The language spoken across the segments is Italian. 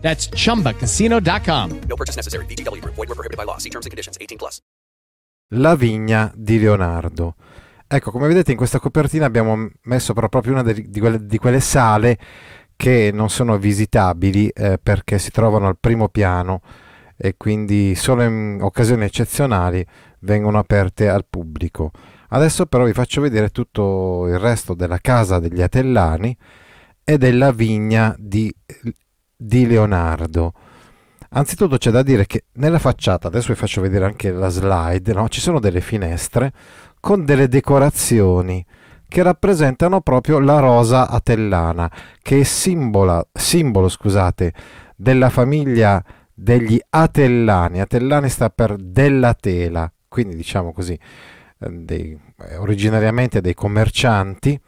That's chumbacasino.com. No purchase necessary. VGW Group. Void were prohibited by law. See terms and conditions. 18 plus. La vigna di Leonardo. Ecco, come vedete in questa copertina abbiamo messo proprio una di quelle, di quelle sale che non sono visitabili eh, perché si trovano al primo piano e quindi solo in occasioni eccezionali vengono aperte al pubblico. Adesso però vi faccio vedere tutto il resto della casa degli Atellani e della vigna di di Leonardo. Anzitutto c'è da dire che nella facciata, adesso vi faccio vedere anche la slide, no? ci sono delle finestre con delle decorazioni che rappresentano proprio la rosa atellana, che è simbola, simbolo scusate, della famiglia degli Atellani. Atellani sta per della tela, quindi diciamo così, eh, dei, eh, originariamente dei commercianti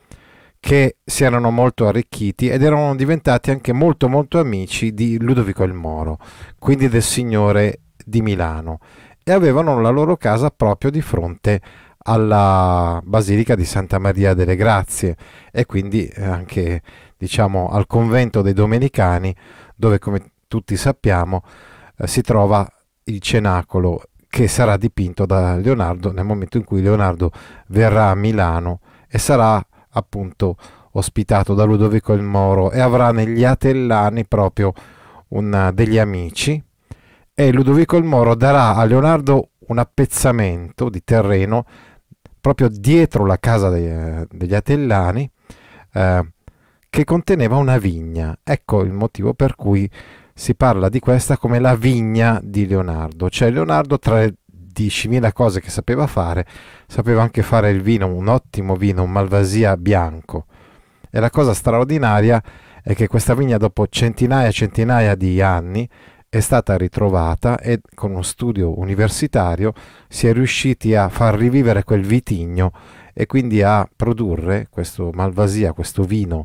che si erano molto arricchiti ed erano diventati anche molto molto amici di Ludovico il Moro, quindi del signore di Milano, e avevano la loro casa proprio di fronte alla Basilica di Santa Maria delle Grazie e quindi anche diciamo al convento dei Domenicani dove come tutti sappiamo eh, si trova il cenacolo che sarà dipinto da Leonardo nel momento in cui Leonardo verrà a Milano e sarà appunto ospitato da Ludovico il Moro e avrà negli Atellani proprio una, degli amici e Ludovico il Moro darà a Leonardo un appezzamento di terreno proprio dietro la casa dei, degli Atellani eh, che conteneva una vigna. Ecco il motivo per cui si parla di questa come la vigna di Leonardo. Cioè Leonardo tra 10.000 cose che sapeva fare, sapeva anche fare il vino, un ottimo vino, un Malvasia bianco. E la cosa straordinaria è che questa vigna dopo centinaia e centinaia di anni è stata ritrovata e con uno studio universitario si è riusciti a far rivivere quel vitigno e quindi a produrre questo Malvasia, questo vino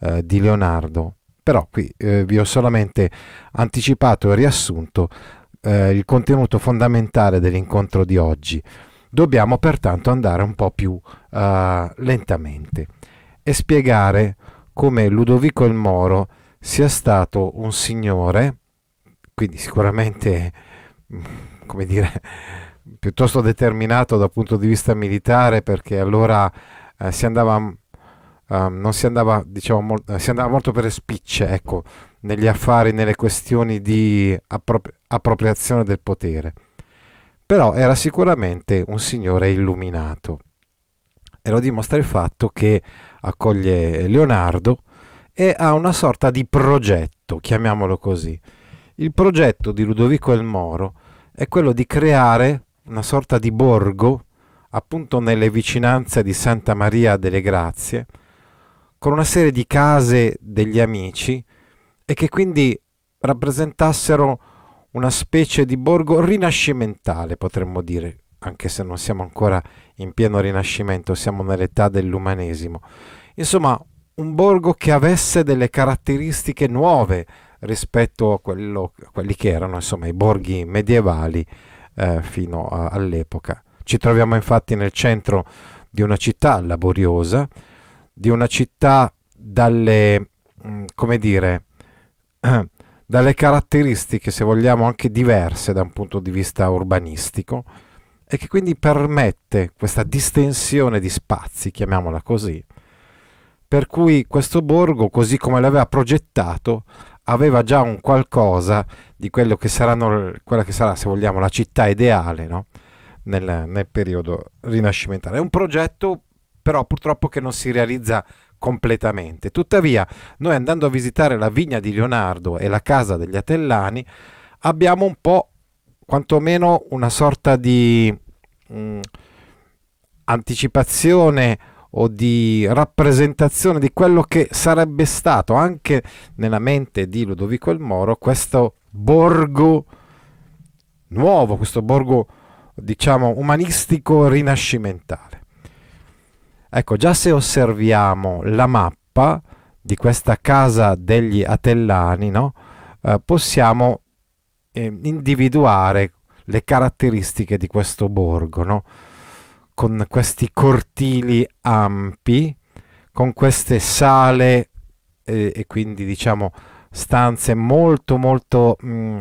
eh, di Leonardo. Però qui eh, vi ho solamente anticipato e riassunto eh, il contenuto fondamentale dell'incontro di oggi. Dobbiamo pertanto andare un po' più uh, lentamente e spiegare come Ludovico il Moro sia stato un signore, quindi sicuramente, come dire, piuttosto determinato dal punto di vista militare, perché allora eh, si andava, non si andava, diciamo, mo- si andava molto per spicce, ecco, negli affari, nelle questioni di appro- appropriazione del potere. Però era sicuramente un signore illuminato e lo dimostra il fatto che accoglie Leonardo e ha una sorta di progetto, chiamiamolo così. Il progetto di Ludovico il Moro è quello di creare una sorta di borgo appunto nelle vicinanze di Santa Maria delle Grazie, con una serie di case degli amici e che quindi rappresentassero una specie di borgo rinascimentale, potremmo dire, anche se non siamo ancora in pieno rinascimento, siamo nell'età dell'umanesimo. Insomma, un borgo che avesse delle caratteristiche nuove rispetto a, quello, a quelli che erano insomma, i borghi medievali eh, fino a, all'epoca. Ci troviamo infatti nel centro di una città laboriosa, di una città dalle, mm, come dire, dalle caratteristiche, se vogliamo, anche diverse da un punto di vista urbanistico e che quindi permette questa distensione di spazi, chiamiamola così, per cui questo borgo, così come l'aveva progettato, aveva già un qualcosa di quello che saranno, quella che sarà, se vogliamo, la città ideale, no? nel, nel periodo rinascimentale. È un progetto però purtroppo che non si realizza completamente. Tuttavia, noi andando a visitare la vigna di Leonardo e la casa degli Atellani, abbiamo un po', quantomeno, una sorta di mh, mm, anticipazione o di rappresentazione di quello che sarebbe stato anche nella mente di Ludovico il Moro questo borgo nuovo, questo borgo diciamo umanistico rinascimentale. Ecco, già se osserviamo la mappa di questa casa degli Atellani, no? eh, possiamo eh, individuare le caratteristiche di questo borgo, no? con questi cortili ampi, con queste sale eh, e quindi diciamo stanze molto molto mh, mm,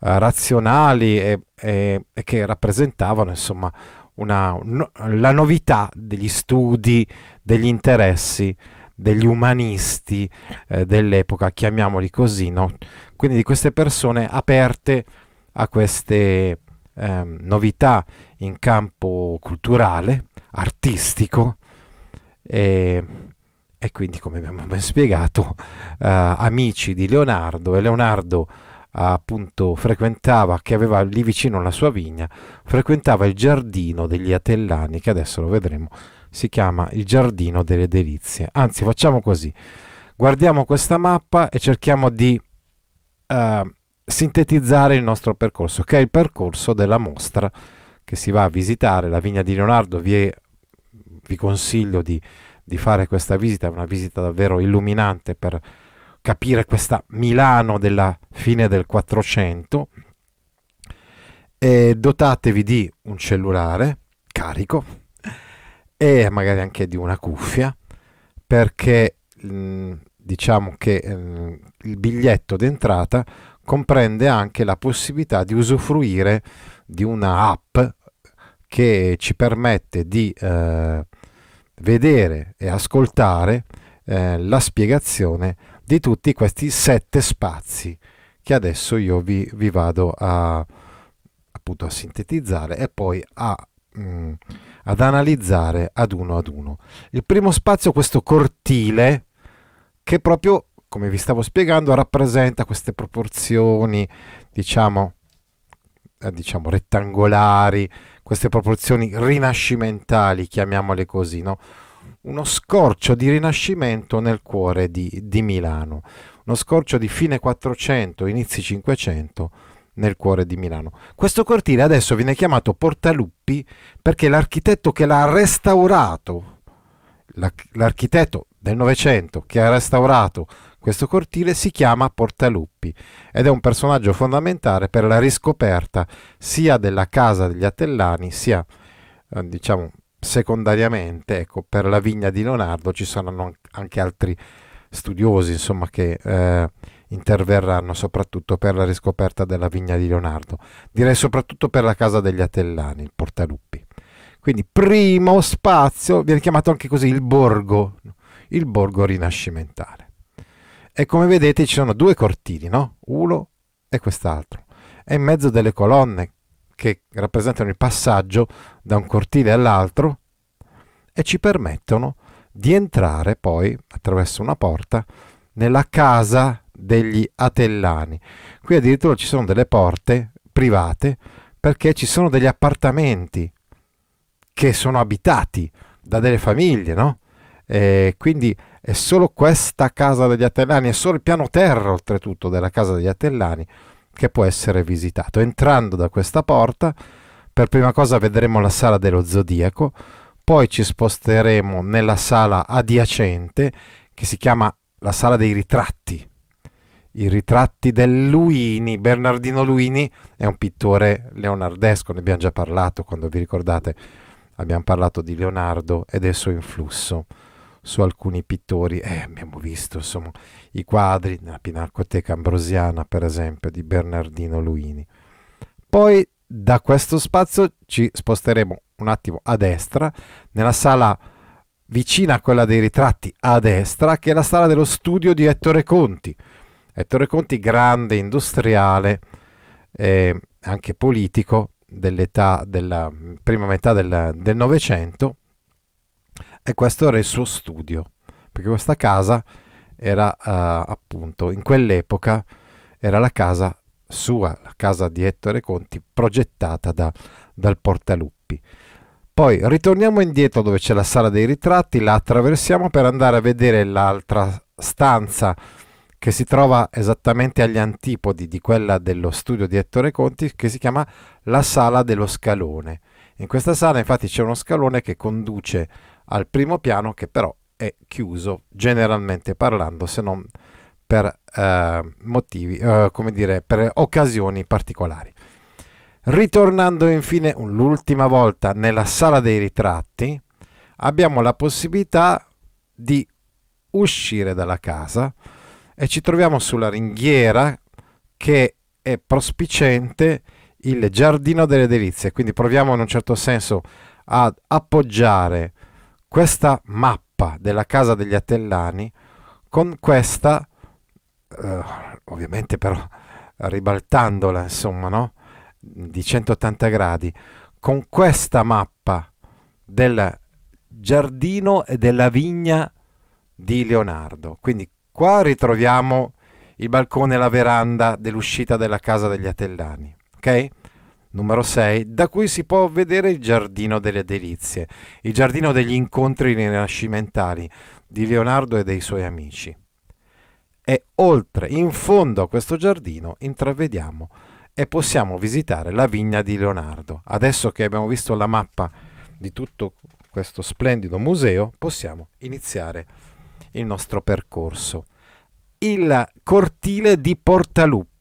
razionali e, e, e, che rappresentavano insomma una, no, la novità degli studi, degli interessi degli umanisti eh, dell'epoca, chiamiamoli così, no? quindi di queste persone aperte a queste eh, novità in campo culturale, artistico e, e quindi come abbiamo ben spiegato eh, amici di Leonardo e Leonardo appunto frequentava, che aveva lì vicino la sua vigna, frequentava il giardino degli Atellani, che adesso lo vedremo, si chiama il giardino delle delizie. Anzi, facciamo così, guardiamo questa mappa e cerchiamo di uh, sintetizzare il nostro percorso, che è il percorso della mostra che si va a visitare. La vigna di Leonardo vi, è, vi consiglio di, di fare questa visita, è una visita davvero illuminante per capire questa Milano della fine del 400 e dotatevi di un cellulare carico e magari anche di una cuffia perché diciamo che il biglietto d'entrata comprende anche la possibilità di usufruire di una app che ci permette di eh, vedere e ascoltare eh, la spiegazione di tutti questi sette spazi che adesso io vi, vi vado a, appunto a sintetizzare e poi a, mm, ad analizzare ad uno ad uno. Il primo spazio, questo cortile, che proprio, come vi stavo spiegando, rappresenta queste proporzioni, diciamo, eh, diciamo rettangolari, queste proporzioni rinascimentali, chiamiamole così, no? Uno scorcio di rinascimento nel cuore di, di Milano, uno scorcio di fine 400, inizi 500 nel cuore di Milano. Questo cortile adesso viene chiamato Portaluppi perché l'architetto che l'ha restaurato, l'architetto del Novecento che ha restaurato questo cortile si chiama Portaluppi ed è un personaggio fondamentale per la riscoperta sia della casa degli Attellani sia eh, diciamo secondariamente, ecco, per la vigna di Leonardo ci saranno anche altri studiosi insomma, che eh, interverranno soprattutto per la riscoperta della vigna di Leonardo. Direi soprattutto per la casa degli Atellani, il Portaluppi. Quindi primo spazio, viene chiamato anche così il borgo, il borgo rinascimentale. E come vedete ci sono due cortili, no? Uno e quest'altro. E in mezzo delle colonne che rappresentano il passaggio da un cortile all'altro e ci permettono di entrare poi attraverso una porta nella casa degli Atellani. Qui addirittura ci sono delle porte private perché ci sono degli appartamenti che sono abitati da delle famiglie, no? E quindi è solo questa casa degli Atellani, è solo il piano terra oltretutto della casa degli Atellani che può essere visitato. Entrando da questa porta, per prima cosa vedremo la sala dello zodiaco, poi ci sposteremo nella sala adiacente che si chiama la sala dei ritratti. I ritratti del Luini, Bernardino Luini è un pittore leonardesco, ne abbiamo già parlato quando vi ricordate, abbiamo parlato di Leonardo e del suo influsso su alcuni pittori. Eh, abbiamo visto insomma i quadri nella Pinacoteca Ambrosiana, per esempio, di Bernardino Luini. Poi da questo spazio ci sposteremo un attimo a destra, nella sala vicina a quella dei ritratti a destra, che è la sala dello studio di Ettore Conti. Ettore Conti, grande industriale, eh, anche politico dell'età della prima metà del Novecento e questo era il suo studio, perché questa casa era uh, appunto in quell'epoca era la casa sua, la casa di Ettore Conti, progettata da, dal Portaluppi. Poi ritorniamo indietro dove c'è la sala dei ritratti, la attraversiamo per andare a vedere l'altra stanza che si trova esattamente agli antipodi di quella dello studio di Ettore Conti, che si chiama la sala dello scalone. In questa sala infatti c'è uno scalone che conduce al primo piano che però è chiuso generalmente parlando se non per eh, motivi, eh, come dire, per occasioni particolari. Ritornando infine l'ultima volta nella sala dei ritratti, abbiamo la possibilità di uscire dalla casa e ci troviamo sulla ringhiera che è prospicente il giardino delle delizie. Quindi proviamo in un certo senso ad appoggiare questa mappa della casa degli Attellani con questa, eh, ovviamente però ribaltandola, insomma, no? di 180 gradi con questa mappa del giardino e della vigna di Leonardo. Quindi qua ritroviamo il balcone e la veranda dell'uscita della casa degli Atellani. Ok? Numero 6, da cui si può vedere il giardino delle delizie, il giardino degli incontri rinascimentali di Leonardo e dei suoi amici. E oltre, in fondo a questo giardino, intravediamo e possiamo visitare la vigna di Leonardo. Adesso che abbiamo visto la mappa di tutto questo splendido museo, possiamo iniziare il nostro percorso. Il cortile di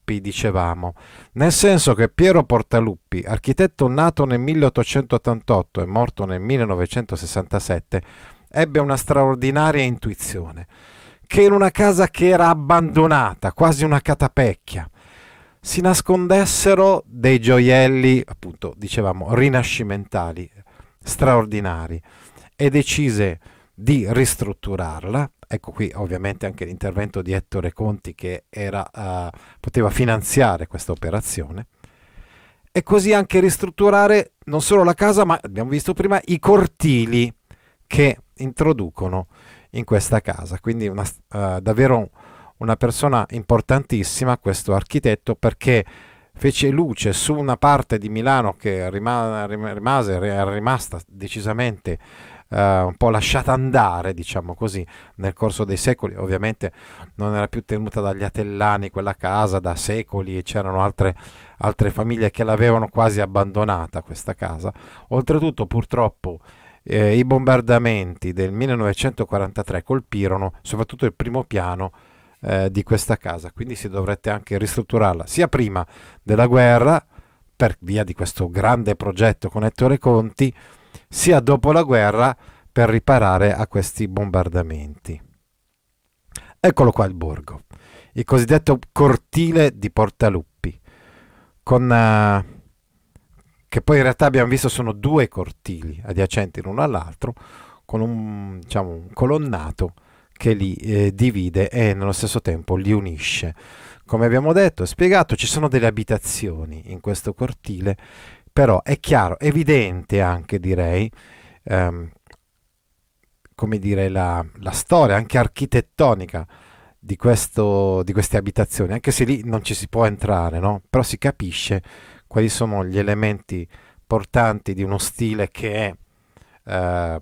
Portaluppi, dicevamo, nel senso che Piero Portaluppi, architetto nato nel 1888 e morto nel 1967, ebbe una straordinaria intuizione, che in una casa che era abbandonata, quasi una catapecchia, si nascondessero dei gioielli, appunto, dicevamo, rinascimentali, straordinari, e decise di ristrutturarla. Ecco qui ovviamente anche l'intervento di Ettore Conti che era, uh, poteva finanziare questa operazione. E così anche ristrutturare non solo la casa, ma abbiamo visto prima i cortili che introducono in questa casa. Quindi una, uh, davvero una persona importantissima, questo architetto, perché fece luce su una parte di Milano che rimase, era rimasta decisamente uh, un po' lasciata andare, diciamo così, nel corso dei secoli. Ovviamente non era più tenuta dagli Atellani quella casa da secoli e c'erano altre, altre famiglie che l'avevano quasi abbandonata questa casa. Oltretutto, purtroppo, eh, i bombardamenti del 1943 colpirono soprattutto il primo piano eh, di questa casa, quindi si dovrebbe anche ristrutturarla sia prima della guerra, per via di questo grande progetto con Ettore Conti, sia dopo la guerra per riparare a questi bombardamenti. Eccolo qua il borgo, il cosiddetto cortile di Portaluppi, con, uh, che poi in realtà abbiamo visto sono due cortili adiacenti l'uno all'altro, con un, diciamo, un colonnato che li eh, divide e nello stesso tempo li unisce. Come abbiamo detto e spiegato, ci sono delle abitazioni in questo cortile, però è chiaro, evidente anche direi, ehm, come dire, la, la, storia anche architettonica di, questo, di queste abitazioni, anche se lì non ci si può entrare, no? però si capisce quali sono gli elementi portanti di uno stile che è eh,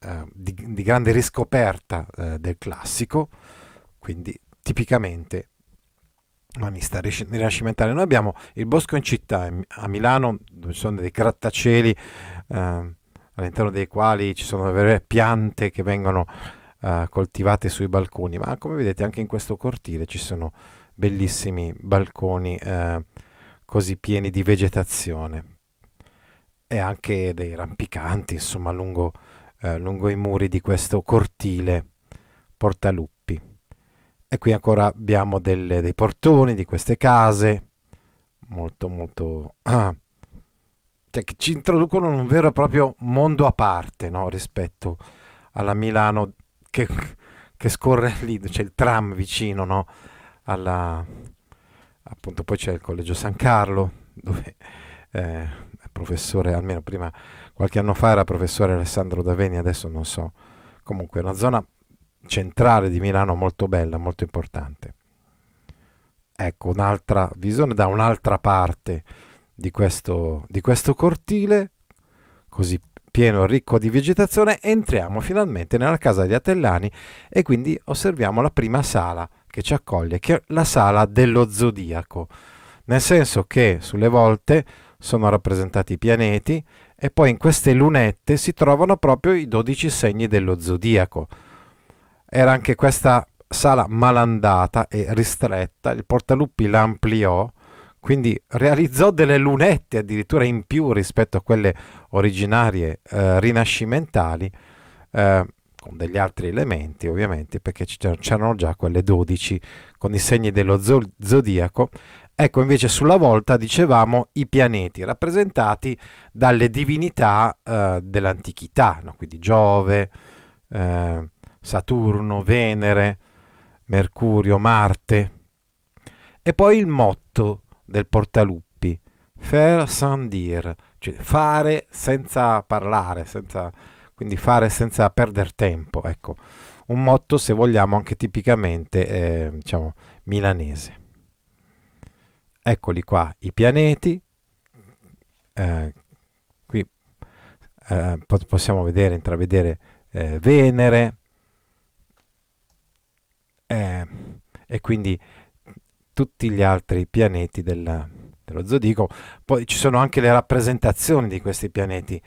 eh, di, di, grande riscoperta eh, del classico, quindi tipicamente umanista rinascimentale. Noi abbiamo il Bosco in città a Milano, dove ci sono dei grattacieli eh, all'interno dei quali ci sono vere piante che vengono eh, coltivate sui balconi, ma come vedete anche in questo cortile ci sono bellissimi balconi eh, così pieni di vegetazione e anche dei rampicanti, insomma, lungo eh, lungo i muri di questo cortile portaluppi. E qui ancora abbiamo delle, dei portoni di queste case, molto molto... Ah, cioè che ci introducono in un vero e proprio mondo a parte no? rispetto alla Milano che, che scorre lì, c'è il tram vicino, no? Alla, appunto poi c'è il collegio San Carlo, dove eh, professore, almeno prima qualche anno fa era professore Alessandro Daveni, adesso non so. Comunque è una zona centrale di Milano molto bella, molto importante. Ecco un'altra visione da un'altra parte di questo, di questo cortile, così pieno e ricco di vegetazione, entriamo finalmente nella casa degli Atellani e quindi osserviamo la prima sala che ci accoglie, che è la sala dello zodiaco, nel senso che sulle volte sono rappresentati i pianeti e poi in queste lunette si trovano proprio i 12 segni dello zodiaco. Era anche questa sala malandata e ristretta, il Portaluppi la ampliò, quindi realizzò delle lunette addirittura in più rispetto a quelle originarie eh, rinascimentali, eh, con degli altri elementi ovviamente, perché c'erano già quelle 12 con i segni dello zodiaco. Ecco invece sulla volta dicevamo i pianeti rappresentati dalle divinità eh, dell'antichità, no? quindi Giove, eh, Saturno, Venere, Mercurio, Marte. E poi il motto del Portaluppi, faire sans dire, cioè fare senza parlare, senza, quindi fare senza perdere tempo. Ecco, un motto se vogliamo anche tipicamente eh, diciamo, milanese. Eccoli qua i pianeti, eh, qui eh, possiamo vedere, intravedere eh, Venere, eh, e quindi tutti gli altri pianeti della, dello zodiaco. Poi ci sono anche le rappresentazioni di questi pianeti,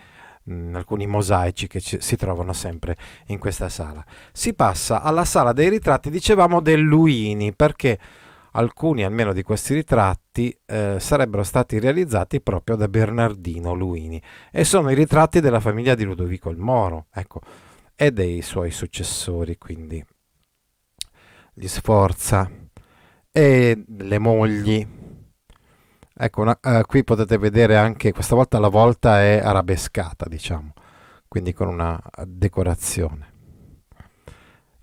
mh, mm, alcuni mosaici che ci, si trovano sempre in questa sala. Si passa alla sala dei ritratti, dicevamo del Luini, perché alcuni almeno di questi ritratti eh, sarebbero stati realizzati proprio da Bernardino Luini e sono i ritratti della famiglia di Ludovico il Moro, ecco, e dei suoi successori, quindi gli Sforza e le mogli. Ecco, una, eh, qui potete vedere anche, questa volta la volta è arabescata, diciamo, quindi con una decorazione.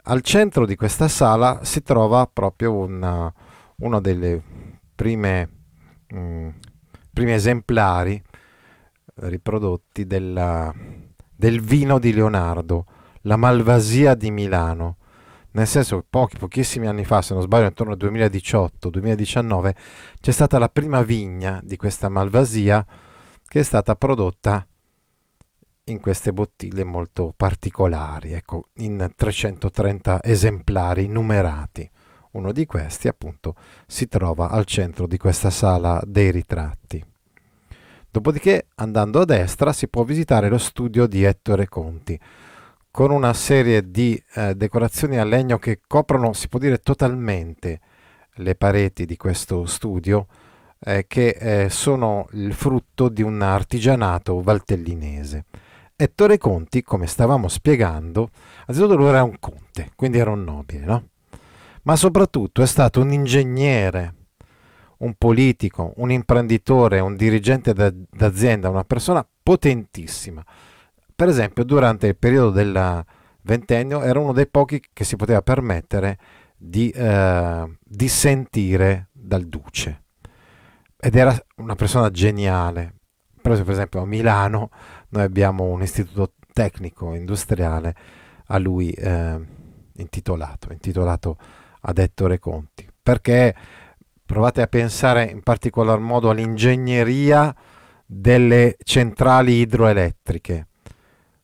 Al centro di questa sala si trova proprio una, uno dei primi esemplari riprodotti della, del vino di Leonardo, la Malvasia di Milano, nel senso che pochi, pochissimi anni fa, se non sbaglio intorno al 2018-2019, c'è stata la prima vigna di questa Malvasia che è stata prodotta in queste bottiglie molto particolari, ecco, in 330 esemplari numerati. Uno di questi appunto si trova al centro di questa sala dei ritratti. Dopodiché, andando a destra, si può visitare lo studio di Ettore Conti, con una serie di eh, decorazioni a legno che coprono, si può dire, totalmente le pareti di questo studio, eh, che eh, sono il frutto di un artigianato valtellinese. Ettore Conti, come stavamo spiegando, anzitutto lui era un conte, quindi era un nobile, no? Ma soprattutto è stato un ingegnere, un politico, un imprenditore, un dirigente d'azienda, una persona potentissima per esempio, durante il periodo del ventennio era uno dei pochi che si poteva permettere di eh, dissentire dal duce. Ed era una persona geniale. Per esempio, a Milano noi abbiamo un istituto tecnico industriale a lui eh, intitolato, intitolato ad Ettore Conti, perché provate a pensare in particolar modo all'ingegneria delle centrali idroelettriche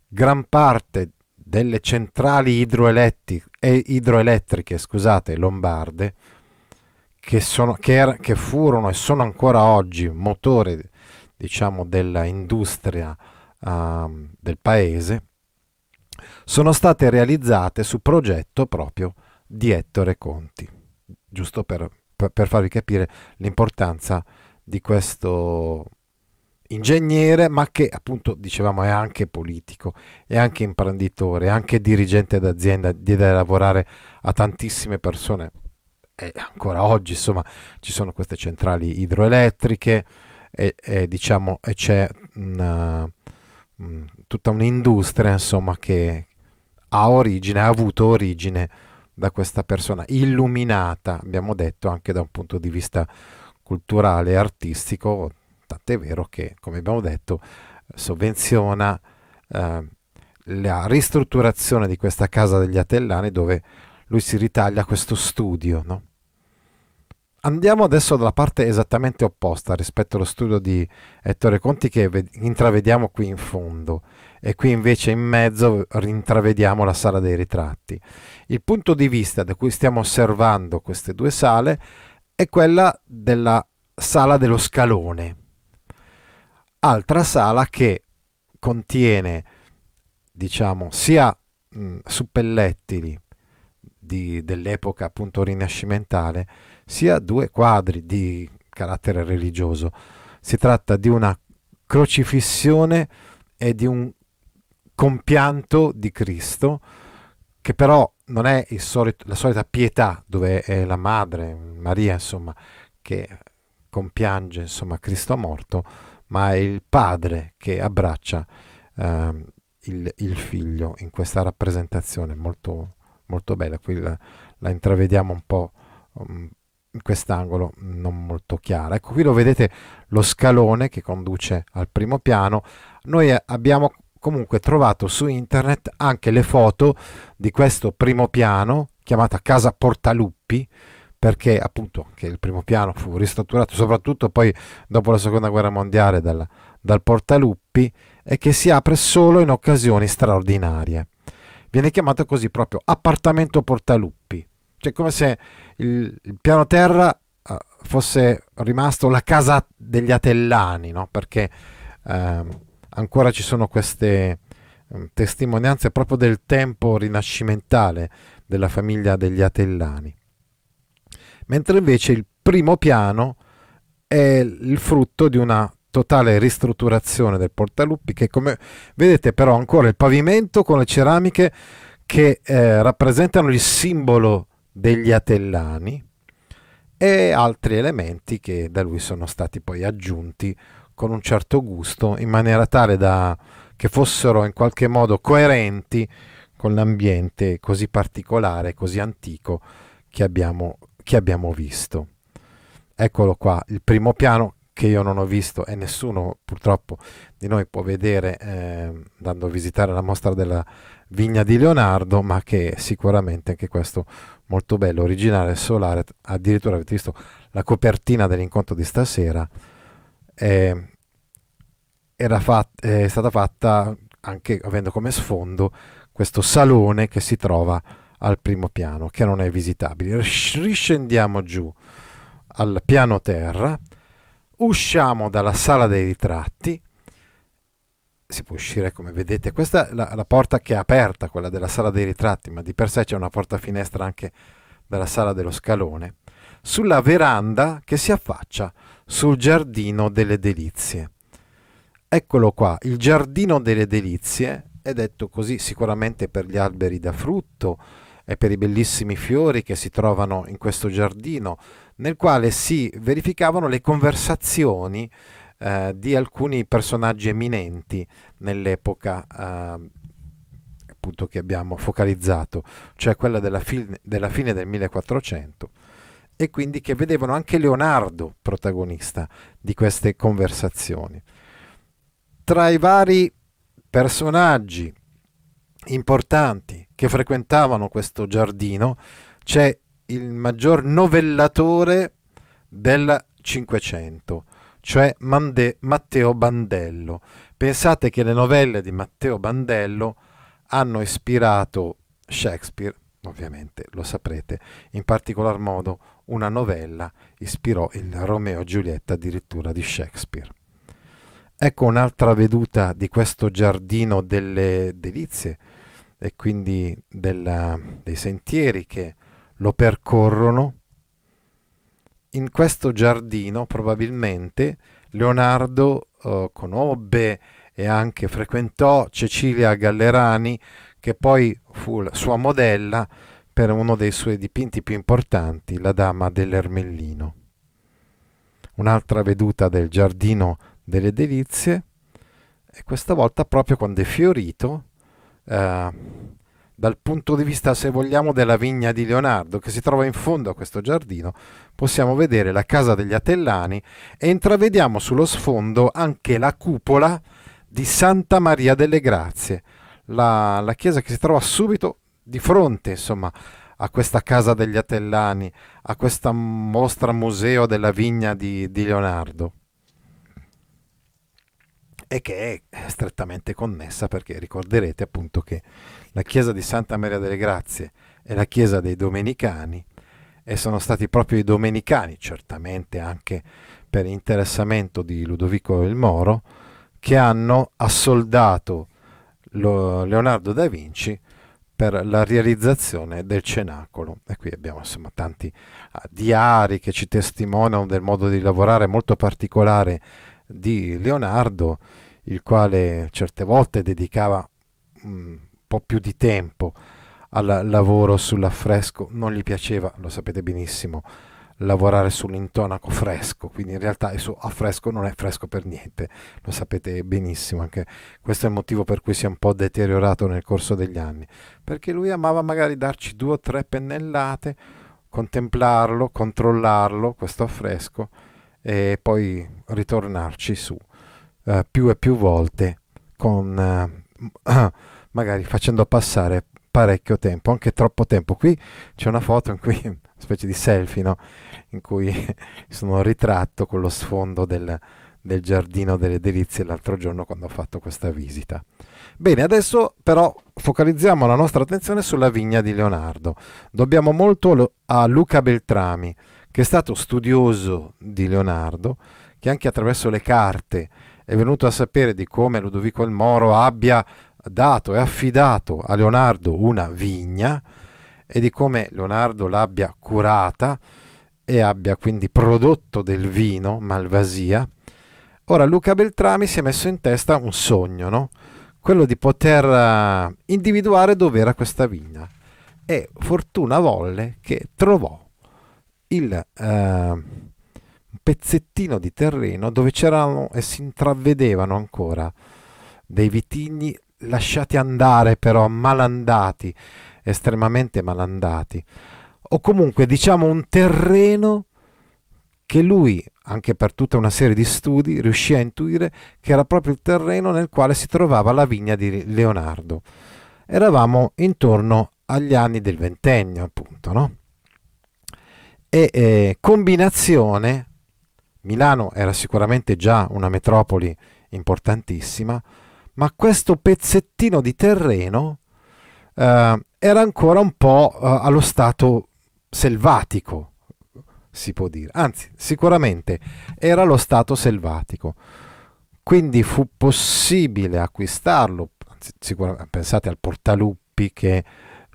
gran parte delle centrali idroelettriche scusate, lombarde, che, sono, che, era, che, furono e sono ancora oggi motore diciamo, dell'industria uh, del paese, sono state realizzate su progetto proprio di Ettore Conti, giusto per, per, per farvi capire l'importanza di questo ingegnere, ma che appunto dicevamo è anche politico, è anche imprenditore, è anche dirigente d'azienda, deve lavorare a tantissime persone. E ancora oggi insomma ci sono queste centrali idroelettriche e, e diciamo e c'è una, mm, tutta un'industria insomma che ha origine, ha avuto origine da questa persona illuminata, abbiamo detto anche da un punto di vista culturale e artistico tant'è vero che, come abbiamo detto, sovvenziona eh, la ristrutturazione di questa casa degli Atellani dove lui si ritaglia questo studio. No? Andiamo adesso dalla parte esattamente opposta rispetto allo studio di Ettore Conti che intravediamo qui in fondo e qui invece in mezzo intravediamo la sala dei ritratti. Il punto di vista da cui stiamo osservando queste due sale è quella della sala dello scalone, altra sala che contiene diciamo sia mh, suppellettili di, dell'epoca appunto rinascimentale sia due quadri di carattere religioso. Si tratta di una crocifissione e di un compianto di Cristo che però non è solito, la solita pietà dove è la madre Maria insomma che compiange insomma Cristo morto ma è il padre che abbraccia eh, il, il, figlio in questa rappresentazione molto, molto bella. Qui la, la intravediamo un po' um, in quest'angolo non molto chiara. Ecco, qui lo vedete lo scalone che conduce al primo piano. Noi abbiamo comunque trovato su internet anche le foto di questo primo piano chiamata Casa Portaluppi perché appunto che il primo piano fu ristrutturato soprattutto poi dopo la seconda guerra mondiale dal, dal Portaluppi e che si apre solo in occasioni straordinarie. Viene chiamato così proprio appartamento Portaluppi, cioè come se il, il piano terra uh, fosse rimasto la casa degli Atellani, no? perché uh, ancora ci sono queste um, testimonianze proprio del tempo rinascimentale della famiglia degli Atellani mentre invece il primo piano è il frutto di una totale ristrutturazione del portaluppi che come vedete però ancora il pavimento con le ceramiche che eh, rappresentano il simbolo degli Atellani e altri elementi che da lui sono stati poi aggiunti con un certo gusto in maniera tale da che fossero in qualche modo coerenti con l'ambiente così particolare, così antico che abbiamo che abbiamo visto. Eccolo qua, il primo piano che io non ho visto e nessuno purtroppo di noi può vedere eh, andando a visitare la mostra della vigna di Leonardo, ma che sicuramente anche questo molto bello, originale, solare, addirittura avete visto la copertina dell'incontro di stasera, eh, fat- è stata fatta anche avendo come sfondo questo salone che si trova al primo piano che non è visitabile. Riscendiamo giù al piano terra, usciamo dalla sala dei ritratti, si può uscire come vedete, questa è la, la, porta che è aperta, quella della sala dei ritratti, ma di per sé c'è una porta finestra anche dalla sala dello scalone, sulla veranda che si affaccia sul giardino delle delizie. Eccolo qua, il giardino delle delizie è detto così sicuramente per gli alberi da frutto, e per i bellissimi fiori che si trovano in questo giardino, nel quale si verificavano le conversazioni eh, di alcuni personaggi eminenti nell'epoca eh, appunto che abbiamo focalizzato, cioè quella della, fi- della fine del 1400 e quindi che vedevano anche Leonardo protagonista di queste conversazioni. Tra i vari personaggi importanti che frequentavano questo giardino c'è il maggior novellatore del Cinquecento, cioè Mande- Matteo Bandello. Pensate che le novelle di Matteo Bandello hanno ispirato Shakespeare, ovviamente lo saprete, in particolar modo una novella ispirò il Romeo e Giulietta addirittura di Shakespeare. Ecco un'altra veduta di questo giardino delle delizie, e quindi della, dei sentieri che lo percorrono. In questo giardino probabilmente Leonardo eh, conobbe e anche frequentò Cecilia Gallerani, che poi fu sua modella per uno dei suoi dipinti più importanti, la Dama dell'Ermellino. Un'altra veduta del Giardino delle Delizie, e questa volta proprio quando è fiorito eh, dal punto di vista, se vogliamo, della vigna di Leonardo, che si trova in fondo a questo giardino, possiamo vedere la casa degli Atellani e intravediamo sullo sfondo anche la cupola di Santa Maria delle Grazie, la, la chiesa che si trova subito di fronte, insomma, a questa casa degli Atellani, a questa mostra museo della vigna di, di Leonardo e che è strettamente connessa perché ricorderete appunto che la chiesa di Santa Maria delle Grazie è la chiesa dei Domenicani e sono stati proprio i Domenicani, certamente anche per interessamento di Ludovico il Moro, che hanno assoldato Leonardo da Vinci per la realizzazione del cenacolo. E qui abbiamo insomma tanti uh, diari che ci testimoniano del modo di lavorare molto particolare di Leonardo, il quale certe volte dedicava un po' più di tempo al lavoro sull'affresco, non gli piaceva, lo sapete benissimo, lavorare sull'intonaco fresco, quindi in realtà il suo affresco non è fresco per niente, lo sapete benissimo, anche questo è il motivo per cui si è un po' deteriorato nel corso degli anni, perché lui amava magari darci due o tre pennellate, contemplarlo, controllarlo, questo affresco, e poi ritornarci su uh, più e più volte con uh, magari facendo passare parecchio tempo, anche troppo tempo. Qui c'è una foto in cui, una specie di selfie, no? in cui sono ritratto con lo sfondo del, del giardino delle delizie l'altro giorno quando ho fatto questa visita. Bene, adesso però focalizziamo la nostra attenzione sulla vigna di Leonardo. Dobbiamo molto a Luca Beltrami, che è stato studioso di Leonardo, che anche attraverso le carte è venuto a sapere di come Ludovico il Moro abbia dato e affidato a Leonardo una vigna e di come Leonardo l'abbia curata e abbia quindi prodotto del vino, Malvasia. Ora Luca Beltrami si è messo in testa un sogno, no? quello di poter uh, individuare dove era questa vigna. E fortuna volle che trovò il uh, pezzettino di terreno dove c'erano e si intravedevano ancora dei vitigni lasciati andare però malandati, estremamente malandati, o comunque diciamo un terreno che lui, anche per tutta una serie di studi, riuscì a intuire che era proprio il terreno nel quale si trovava la vigna di Leonardo. Eravamo intorno agli anni del ventennio, appunto, no? E eh, combinazione, Milano era sicuramente già una metropoli importantissima, ma questo pezzettino di terreno eh, era ancora un po' eh, allo stato selvatico, si può dire, anzi sicuramente era lo stato selvatico. Quindi fu possibile acquistarlo, pensate al Portaluppi che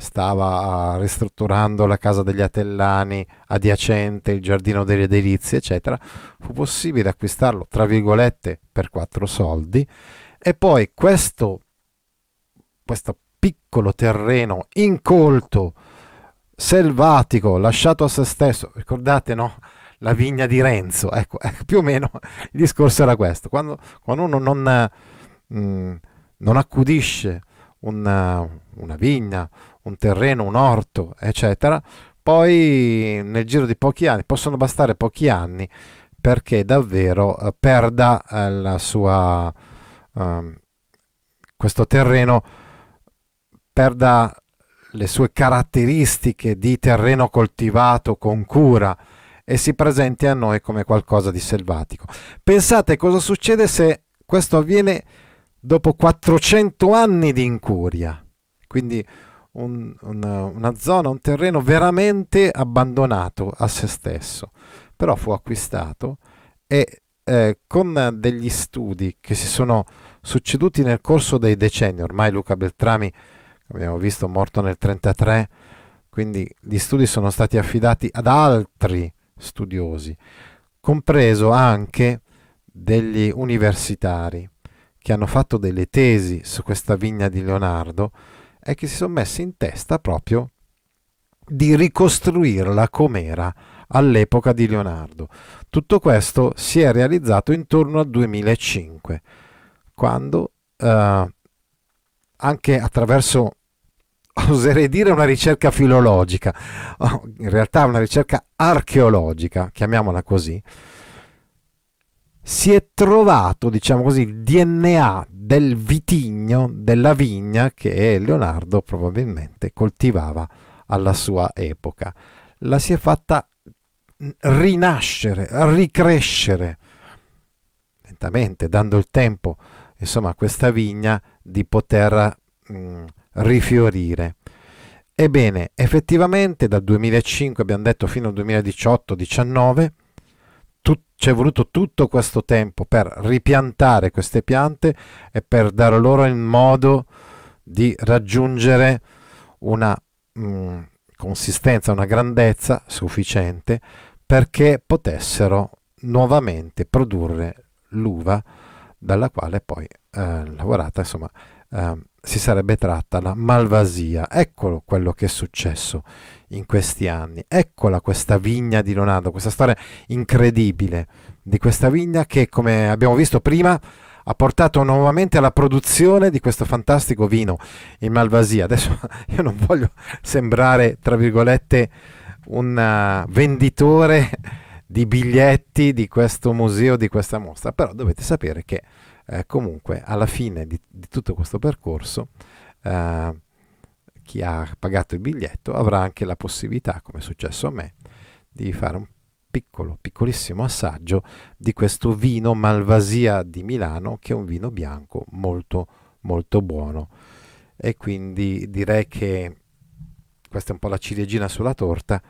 stava ristrutturando la casa degli Atellani adiacente, il giardino delle delizie, eccetera, fu possibile acquistarlo, tra virgolette, per quattro soldi e poi questo, questo piccolo terreno incolto, selvatico, lasciato a se stesso, ricordate no? La vigna di Renzo, ecco, ecco più o meno il discorso era questo. Quando, quando uno non, mh, mm, non accudisce una, una vigna, un terreno, un orto, eccetera, poi nel giro di pochi anni, possono bastare pochi anni perché davvero eh, perda eh, la sua um, questo terreno perda le sue caratteristiche di terreno coltivato con cura e si presenti a noi come qualcosa di selvatico. Pensate cosa succede se questo avviene dopo 400 anni di incuria, quindi un, una, una zona, un terreno veramente abbandonato a se stesso, però fu acquistato e eh, con degli studi che si sono succeduti nel corso dei decenni, ormai Luca Beltrami, abbiamo visto, morto nel 1933, quindi gli studi sono stati affidati ad altri studiosi, compreso anche degli universitari che hanno fatto delle tesi su questa vigna di Leonardo e che si sono messi in testa proprio di ricostruirla com'era all'epoca di Leonardo. Tutto questo si è realizzato intorno al 2005, quando eh, anche attraverso oserei dire una ricerca filologica, in realtà una ricerca archeologica, chiamiamola così, si è trovato, diciamo così, il DNA del vitigno, della vigna che Leonardo probabilmente coltivava alla sua epoca. La si è fatta rinascere, ricrescere lentamente, dando il tempo insomma, a questa vigna di poter mh, rifiorire. Ebbene, effettivamente dal 2005 abbiamo detto fino al 2018-19 ci è voluto tutto questo tempo per ripiantare queste piante e per dare loro il modo di raggiungere una mh, consistenza, una grandezza sufficiente perché potessero nuovamente produrre l'uva dalla quale poi eh, lavorata insomma eh, si sarebbe tratta la malvasia. Eccolo quello che è successo in questi anni. Eccola questa vigna di Leonardo, questa storia incredibile di questa vigna che, come abbiamo visto prima, ha portato nuovamente alla produzione di questo fantastico vino in Malvasia. Adesso io non voglio sembrare, tra virgolette, un uh, venditore di biglietti di questo museo, di questa mostra, però dovete sapere che eh, comunque alla fine di, di tutto questo percorso eh, chi ha pagato il biglietto avrà anche la possibilità, come è successo a me, di fare un piccolo, piccolissimo assaggio di questo vino Malvasia di Milano, che è un vino bianco molto, molto buono. E quindi direi che questa è un po' la ciliegina sulla torta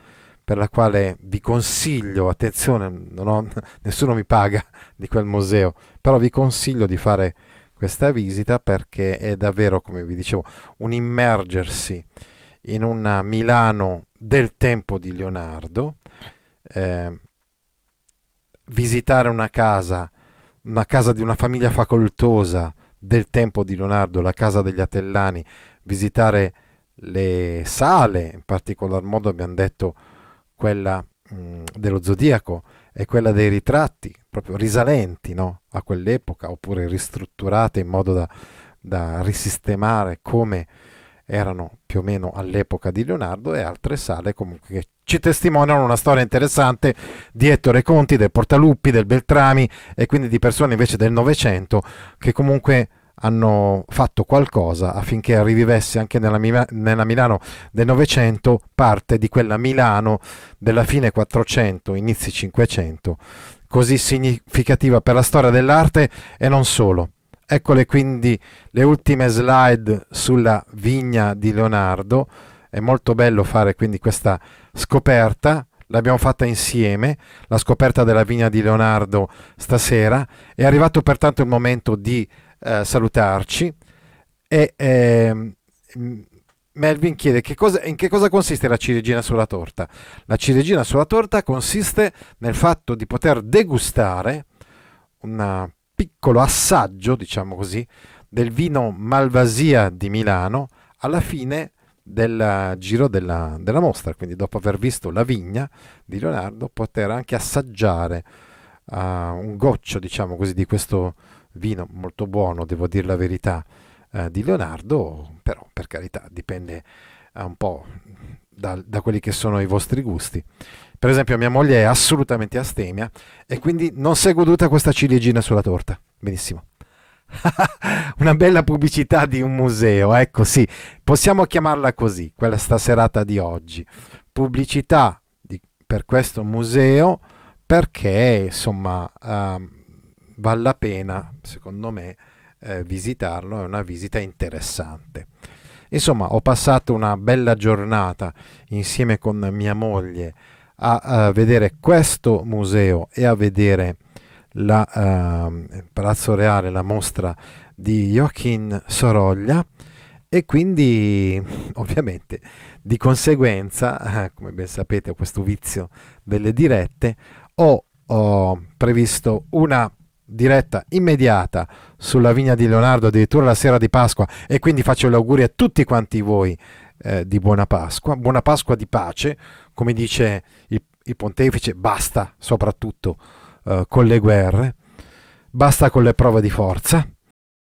per la quale vi consiglio, attenzione, ho, nessuno mi paga di quel museo, però vi consiglio di fare questa visita perché è davvero, come vi dicevo, un immergersi in una Milano del tempo di Leonardo, eh, visitare una casa, una casa di una famiglia facoltosa del tempo di Leonardo, la casa degli Atellani, visitare le sale, in particolar modo abbiamo detto quella mh, dello zodiaco e quella dei ritratti, proprio risalenti no? a quell'epoca, oppure ristrutturate in modo da, da risistemare come erano più o meno all'epoca di Leonardo e altre sale comunque che ci testimoniano una storia interessante di Ettore Conti, del Portaluppi, del Beltrami e quindi di persone invece del Novecento che comunque hanno fatto qualcosa affinché rivivesse anche nella, nella Milano del Novecento parte di quella Milano della fine 400, inizi 500, così significativa per la storia dell'arte e non solo. Eccole quindi le ultime slide sulla vigna di Leonardo. È molto bello fare quindi questa scoperta. L'abbiamo fatta insieme, la scoperta della vigna di Leonardo stasera. È arrivato pertanto il momento di eh, salutarci e eh, Melvin chiede che cosa, in che cosa consiste la ciliegina sulla torta. La ciliegina sulla torta consiste nel fatto di poter degustare un piccolo assaggio, diciamo così, del vino Malvasia di Milano alla fine del giro della, della, mostra, quindi dopo aver visto la vigna di Leonardo, poter anche assaggiare uh, un goccio, diciamo così, di questo vino molto buono, devo dire la verità, eh, di Leonardo, però per carità dipende eh, un po' da, da, quelli che sono i vostri gusti. Per esempio mia moglie è assolutamente astemia e quindi non si è goduta questa ciliegina sulla torta. Benissimo. Una bella pubblicità di un museo, ecco sì, possiamo chiamarla così, quella sta serata di oggi. Pubblicità di, per questo museo perché insomma... Uh, vale la pena, secondo me, eh, visitarlo, è una visita interessante. Insomma, ho passato una bella giornata insieme con mia moglie a, a vedere questo museo e a vedere la, uh, Palazzo Reale, la mostra di Joachim Soroglia e quindi ovviamente di conseguenza, eh, come ben sapete ho questo vizio delle dirette, ho, ho previsto una diretta immediata sulla vigna di Leonardo addirittura la sera di Pasqua e quindi faccio gli auguri a tutti quanti voi eh, di buona Pasqua, buona Pasqua di pace, come dice il, il pontefice, basta soprattutto eh, con le guerre, basta con le prove di forza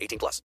18 plus.